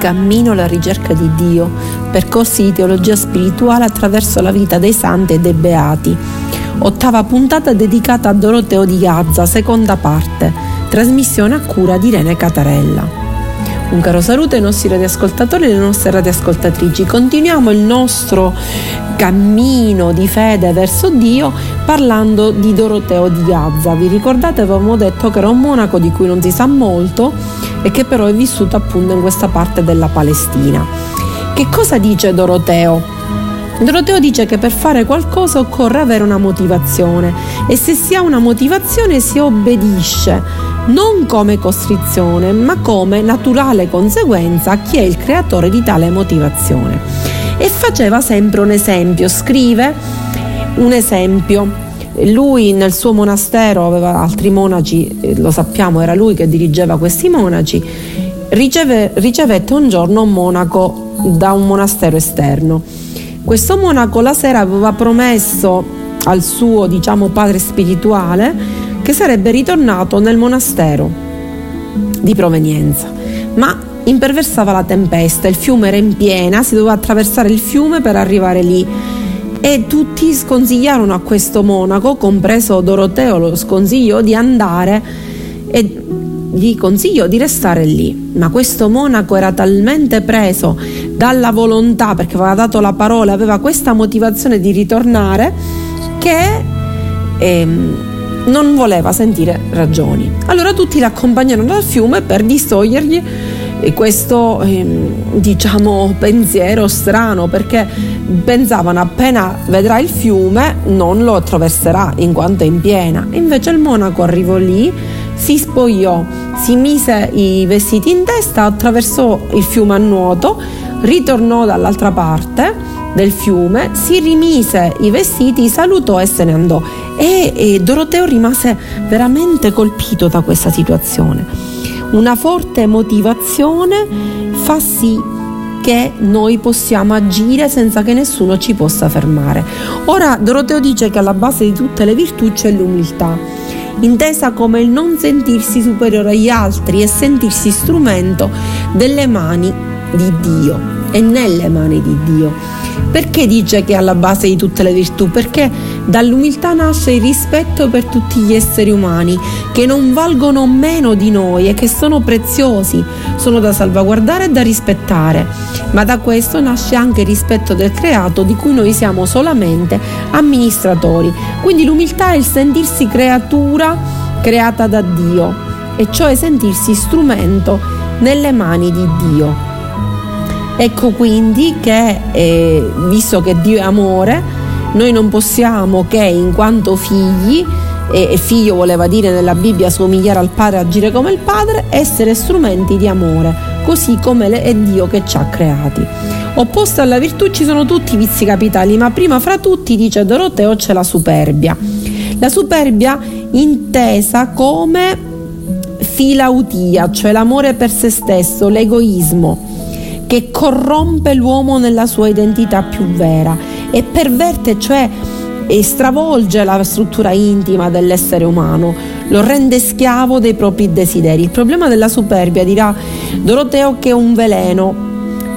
Cammino alla ricerca di Dio, percorsi di teologia spirituale attraverso la vita dei santi e dei beati. Ottava puntata dedicata a Doroteo di Gazza, seconda parte, trasmissione a cura di Irene Catarella. Un caro saluto ai nostri radioascoltatori e alle nostre radioascoltatrici. Continuiamo il nostro cammino di fede verso Dio parlando di Doroteo di Gazza. Vi ricordate avevamo detto che era un monaco di cui non si sa molto e che però è vissuto appunto in questa parte della Palestina. Che cosa dice Doroteo? Doroteo dice che per fare qualcosa occorre avere una motivazione e se si ha una motivazione si obbedisce, non come costrizione, ma come naturale conseguenza a chi è il creatore di tale motivazione. E faceva sempre un esempio, scrive un esempio lui nel suo monastero aveva altri monaci, eh, lo sappiamo, era lui che dirigeva questi monaci, riceve, ricevette un giorno un monaco da un monastero esterno. Questo monaco la sera aveva promesso al suo, diciamo, padre spirituale che sarebbe ritornato nel monastero di provenienza, ma imperversava la tempesta, il fiume era in piena, si doveva attraversare il fiume per arrivare lì e tutti sconsigliarono a questo monaco, compreso Doroteo, lo sconsiglio di andare e gli consiglio di restare lì. Ma questo monaco era talmente preso dalla volontà, perché aveva dato la parola, aveva questa motivazione di ritornare, che ehm, non voleva sentire ragioni. Allora tutti l'accompagnarono dal fiume per distogliergli questo ehm, diciamo pensiero strano perché pensavano appena vedrà il fiume non lo attraverserà in quanto è in piena invece il monaco arrivò lì si spogliò si mise i vestiti in testa attraversò il fiume a nuoto ritornò dall'altra parte del fiume si rimise i vestiti salutò e se ne andò e, e Doroteo rimase veramente colpito da questa situazione una forte motivazione fa sì che noi possiamo agire senza che nessuno ci possa fermare. Ora Doroteo dice che alla base di tutte le virtù c'è l'umiltà, intesa come il non sentirsi superiore agli altri e sentirsi strumento delle mani di Dio e nelle mani di Dio. Perché dice che è alla base di tutte le virtù? Perché dall'umiltà nasce il rispetto per tutti gli esseri umani che non valgono meno di noi e che sono preziosi, sono da salvaguardare e da rispettare. Ma da questo nasce anche il rispetto del creato di cui noi siamo solamente amministratori. Quindi l'umiltà è il sentirsi creatura creata da Dio e cioè sentirsi strumento nelle mani di Dio. Ecco quindi che, eh, visto che Dio è amore, noi non possiamo che in quanto figli, e figlio voleva dire nella Bibbia somigliare al padre, agire come il padre, essere strumenti di amore, così come è Dio che ci ha creati. Opposto alla virtù ci sono tutti i vizi capitali, ma prima fra tutti, dice Doroteo, c'è la superbia. La superbia intesa come filautia, cioè l'amore per se stesso, l'egoismo che corrompe l'uomo nella sua identità più vera e perverte, cioè e stravolge la struttura intima dell'essere umano, lo rende schiavo dei propri desideri. Il problema della superbia, dirà Doroteo, che è un veleno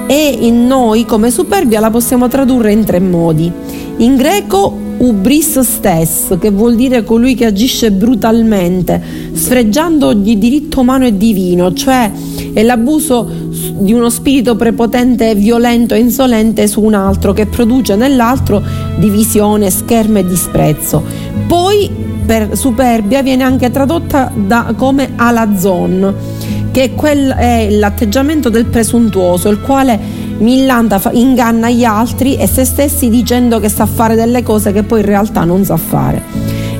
e in noi come superbia la possiamo tradurre in tre modi. In greco ubris stesso, che vuol dire colui che agisce brutalmente, sfregiando ogni diritto umano e divino, cioè è l'abuso di uno spirito prepotente, violento e insolente su un altro che produce nell'altro divisione, schermo e disprezzo. Poi per superbia viene anche tradotta da, come alazon, che è, quel, è l'atteggiamento del presuntuoso, il quale millanta, inganna gli altri e se stessi dicendo che sa fare delle cose che poi in realtà non sa fare.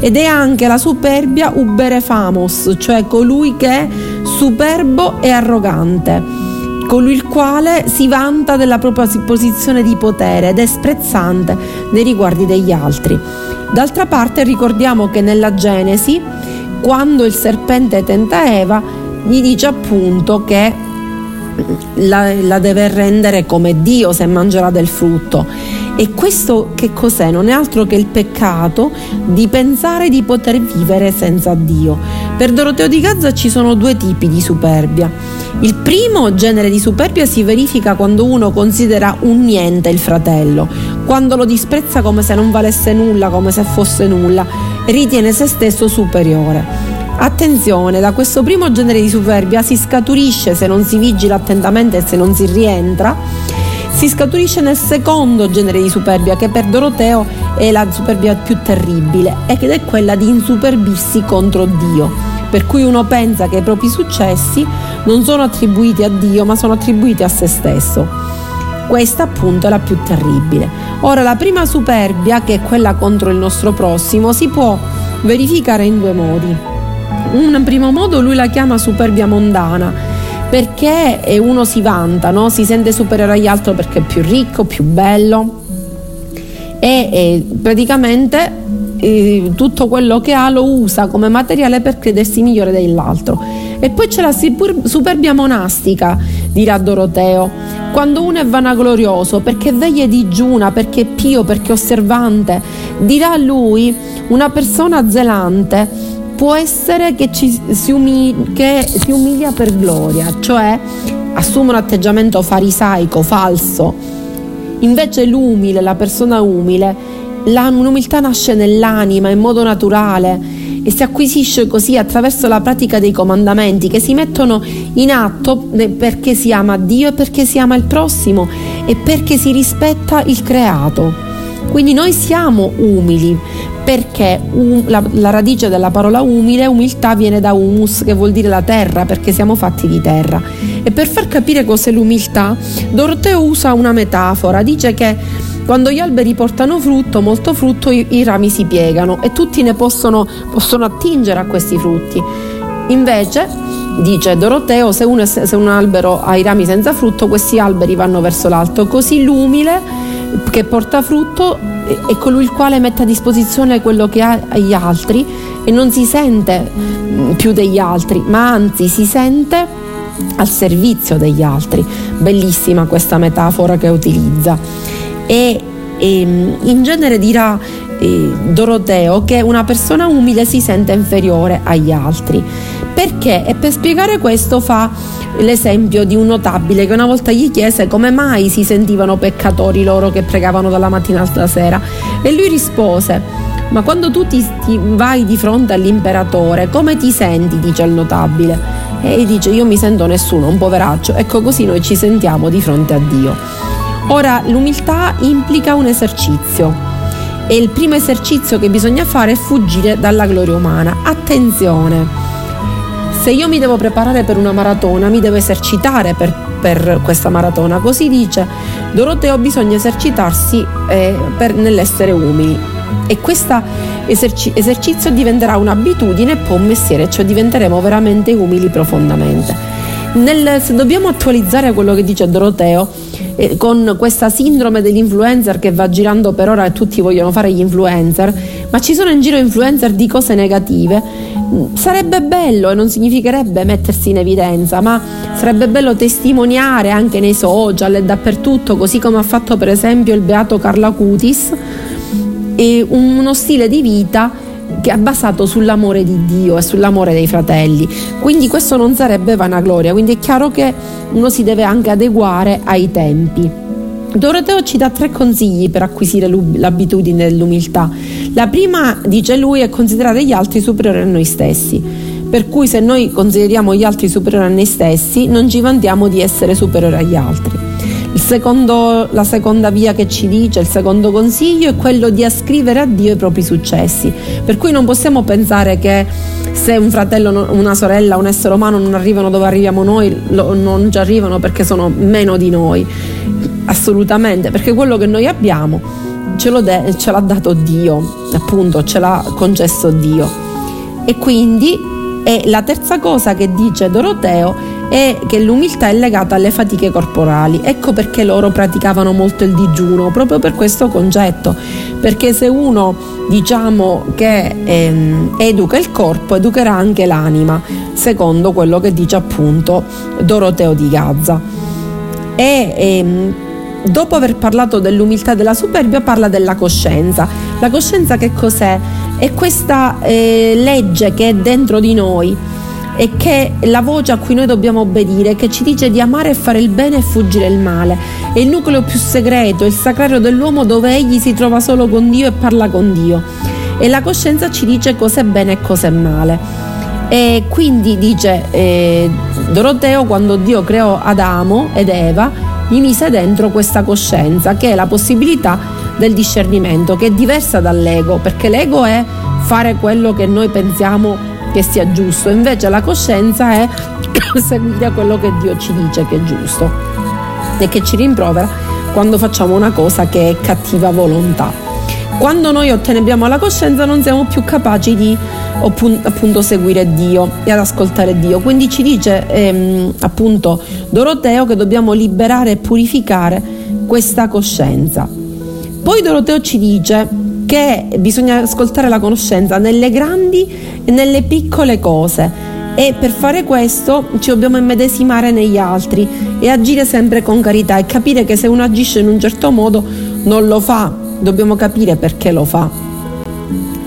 Ed è anche la superbia ubere famos, cioè colui che è superbo e arrogante, colui il quale si vanta della propria posizione di potere ed è sprezzante nei riguardi degli altri. D'altra parte ricordiamo che nella Genesi, quando il serpente tenta Eva, gli dice appunto che la, la, deve rendere come Dio se mangerà del frutto. E questo che cos'è? Non è altro che il peccato di pensare di poter vivere senza Dio. Per Doroteo di Gazza ci sono due tipi di superbia. Il primo genere di superbia si verifica quando uno considera un niente il fratello, quando lo disprezza come se non valesse nulla, come se fosse nulla, ritiene se stesso superiore. Attenzione, da questo primo genere di superbia si scaturisce, se non si vigila attentamente e se non si rientra, si scaturisce nel secondo genere di superbia che per Doroteo è la superbia più terribile ed è quella di insuperbirsi contro Dio, per cui uno pensa che i propri successi non sono attribuiti a Dio ma sono attribuiti a se stesso. Questa appunto è la più terribile. Ora la prima superbia, che è quella contro il nostro prossimo, si può verificare in due modi un primo modo lui la chiama superbia mondana perché uno si vanta, no? si sente superiore agli altri perché è più ricco, più bello e, e praticamente eh, tutto quello che ha lo usa come materiale per credersi migliore dell'altro. E poi c'è la superbia monastica, dirà Doroteo, quando uno è vanaglorioso perché veglie digiuna, perché è pio, perché è osservante, dirà lui una persona zelante può essere che, ci, si, umili, che si umilia per gloria, cioè assume un atteggiamento farisaico, falso. Invece l'umile, la persona umile, l'umiltà nasce nell'anima in modo naturale e si acquisisce così attraverso la pratica dei comandamenti che si mettono in atto perché si ama Dio e perché si ama il prossimo e perché si rispetta il creato. Quindi noi siamo umili perché um, la, la, radice della parola umile, umiltà, viene da humus, che vuol dire la terra, perché siamo fatti di terra. E per far capire cos'è l'umiltà, Doroteo usa una metafora, dice che quando gli alberi portano frutto, molto frutto, i, i rami si piegano e tutti ne possono, possono attingere a questi frutti. Invece, dice Doroteo, se un, se un albero ha i rami senza frutto, questi alberi vanno verso l'alto. Così l'umile che porta frutto è colui il quale mette a disposizione quello che ha agli altri e non si sente mm, più degli altri, ma anzi si sente al servizio degli altri. Bellissima questa metafora che utilizza. E, e mm, in genere dirà eh, Doroteo che una persona umile si sente inferiore agli altri. Perché? E per spiegare questo fa l'esempio di un notabile che una volta gli chiese come mai si sentivano peccatori loro che pregavano dalla mattina alla sera. E lui rispose ma quando tu ti, ti vai di fronte all'imperatore come ti senti? dice il notabile. E dice io mi sento nessuno un poveraccio. Ecco così noi ci sentiamo di fronte a Dio. Ora l'umiltà implica un esercizio. E il primo esercizio che bisogna fare è fuggire dalla gloria umana. Attenzione se io mi devo preparare per una maratona, mi devo esercitare per, per questa maratona. Così dice Doroteo, bisogna esercitarsi eh, per, nell'essere umili. E questo eserci- esercizio diventerà un'abitudine e poi un mestiere, cioè diventeremo veramente umili profondamente. Nel, se dobbiamo attualizzare quello che dice Doroteo, eh, con questa sindrome dell'influencer che va girando per ora e tutti vogliono fare gli influencer, ma ci sono in giro influencer di cose negative, mm, sarebbe bello e non significherebbe mettersi in evidenza, ma sarebbe bello testimoniare anche nei social e dappertutto, così come ha fatto per esempio il beato Carla Cutis, uno stile di vita che è basato sull'amore di Dio e sull'amore dei fratelli. Quindi questo non sarebbe vanagloria, quindi è chiaro che uno si deve anche adeguare ai tempi. Doroteo ci dà tre consigli per acquisire l'abitudine dell'umiltà. La prima, dice lui, è considerare gli altri superiori a noi stessi. Per cui se noi consideriamo gli altri superiori a noi stessi, non ci vantiamo di essere superiori agli altri. Secondo, la seconda via che ci dice, il secondo consiglio è quello di ascrivere a Dio i propri successi. Per cui non possiamo pensare che se un fratello, una sorella, un essere umano non arrivano dove arriviamo noi, non ci arrivano perché sono meno di noi assolutamente, perché quello che noi abbiamo ce, de- ce l'ha dato Dio, appunto, ce l'ha concesso Dio. E quindi e la terza cosa che dice Doroteo è che l'umiltà è legata alle fatiche corporali. Ecco perché loro praticavano molto il digiuno, proprio per questo concetto. Perché se uno diciamo che ehm, educa il corpo, educherà anche l'anima, secondo quello che dice appunto Doroteo di Gazza. E ehm, dopo aver parlato dell'umiltà e della superbia, parla della coscienza. La coscienza che cos'è? È questa eh, legge che è dentro di noi e che è la voce a cui noi dobbiamo obbedire, che ci dice di amare e fare il bene e fuggire il male. È il nucleo più segreto, il sacrario dell'uomo dove egli si trova solo con Dio e parla con Dio. E la coscienza ci dice cosa è bene e cosa è male. E quindi dice eh, Doroteo quando Dio creò Adamo ed Eva, gli mise dentro questa coscienza che è la possibilità del discernimento che è diversa dall'ego, perché l'ego è fare quello che noi pensiamo che sia giusto, invece la coscienza è seguire quello che Dio ci dice che è giusto e che ci rimprovera quando facciamo una cosa che è cattiva volontà. Quando noi otteniamo la coscienza non siamo più capaci di appunto seguire Dio e ad ascoltare Dio. Quindi ci dice ehm, appunto Doroteo che dobbiamo liberare e purificare questa coscienza. Poi Doroteo ci dice che bisogna ascoltare la conoscenza nelle grandi e nelle piccole cose e per fare questo ci dobbiamo immedesimare negli altri e agire sempre con carità e capire che se uno agisce in un certo modo non lo fa, dobbiamo capire perché lo fa.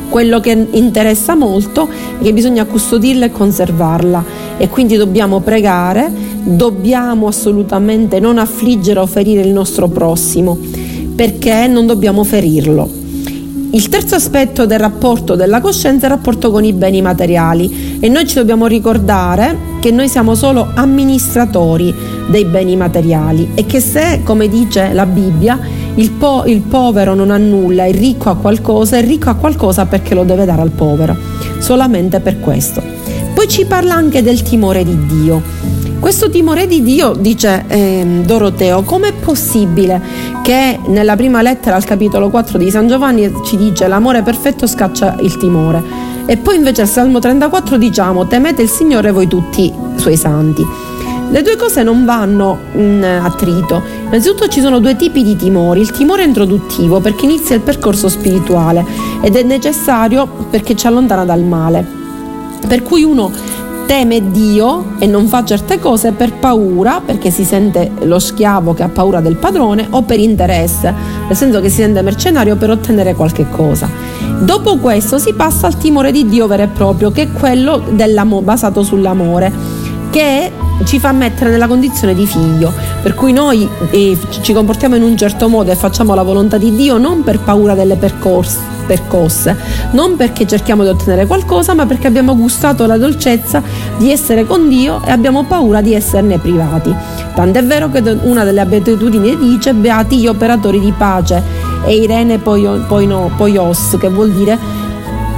Quello che interessa molto è che bisogna custodirla e conservarla e quindi dobbiamo pregare, dobbiamo assolutamente non affliggere o ferire il nostro prossimo perché non dobbiamo ferirlo. Il terzo aspetto del rapporto della coscienza è il rapporto con i beni materiali e noi ci dobbiamo ricordare che noi siamo solo amministratori dei beni materiali e che se, come dice la Bibbia, il, po- il povero non ha nulla, il ricco ha qualcosa, il ricco ha qualcosa perché lo deve dare al povero, solamente per questo. Poi ci parla anche del timore di Dio. Questo timore di Dio, dice eh, Doroteo, com'è possibile che nella prima lettera al capitolo 4 di San Giovanni ci dice l'amore perfetto scaccia il timore e poi invece al Salmo 34 diciamo temete il Signore voi tutti suoi santi. Le due cose non vanno in attrito. Innanzitutto ci sono due tipi di timori. Il timore introduttivo perché inizia il percorso spirituale ed è necessario perché ci allontana dal male. Per cui uno teme Dio e non fa certe cose per paura, perché si sente lo schiavo che ha paura del padrone, o per interesse, nel senso che si sente mercenario per ottenere qualche cosa. Dopo questo si passa al timore di Dio vero e proprio, che è quello basato sull'amore, che ci fa mettere nella condizione di figlio, per cui noi eh, ci comportiamo in un certo modo e facciamo la volontà di Dio non per paura delle percorse percosse, non perché cerchiamo di ottenere qualcosa, ma perché abbiamo gustato la dolcezza di essere con Dio e abbiamo paura di esserne privati. Tant'è vero che una delle abitudini dice beati gli operatori di pace e Irene Poios, che vuol dire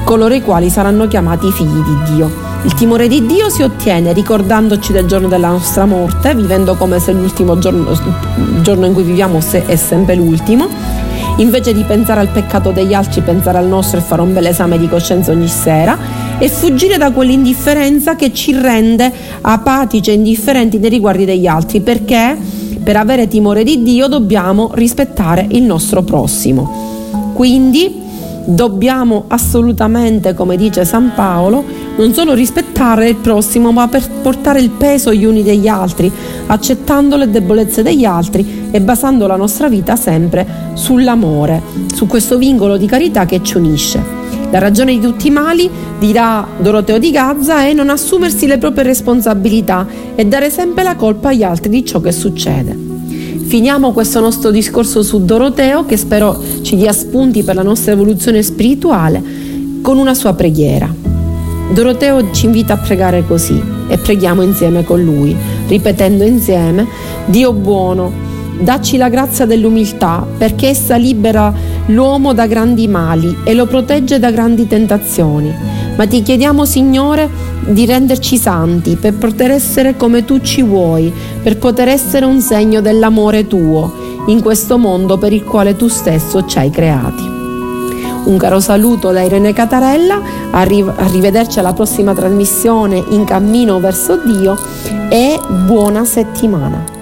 coloro i quali saranno chiamati figli di Dio. Il timore di Dio si ottiene ricordandoci del giorno della nostra morte, vivendo come se l'ultimo giorno, giorno in cui viviamo è sempre l'ultimo invece di pensare al peccato degli altri, pensare al nostro e fare un bel esame di coscienza ogni sera e fuggire da quell'indifferenza che ci rende apatici e indifferenti nei riguardi degli altri, perché per avere timore di Dio dobbiamo rispettare il nostro prossimo. Quindi dobbiamo assolutamente, come dice San Paolo, non solo rispettare il prossimo, ma per portare il peso gli uni degli altri, accettando le debolezze degli altri e basando la nostra vita sempre sull'amore, su questo vincolo di carità che ci unisce. La ragione di tutti i mali, dirà Doroteo di Gazza, è non assumersi le proprie responsabilità e dare sempre la colpa agli altri di ciò che succede. Finiamo questo nostro discorso su Doroteo che spero ci dia spunti per la nostra evoluzione spirituale con una sua preghiera. Doroteo ci invita a pregare così e preghiamo insieme con lui, ripetendo insieme Dio buono, dacci la grazia dell'umiltà perché essa libera l'uomo da grandi mali e lo protegge da grandi tentazioni. Ma ti chiediamo, Signore, di renderci santi per poter essere come tu ci vuoi, per poter essere un segno dell'amore tuo. in questo mondo per il quale tu stesso ci hai creati. Un caro saluto da Irene Catarella, arrivederci alla prossima trasmissione in cammino verso Dio e buona settimana.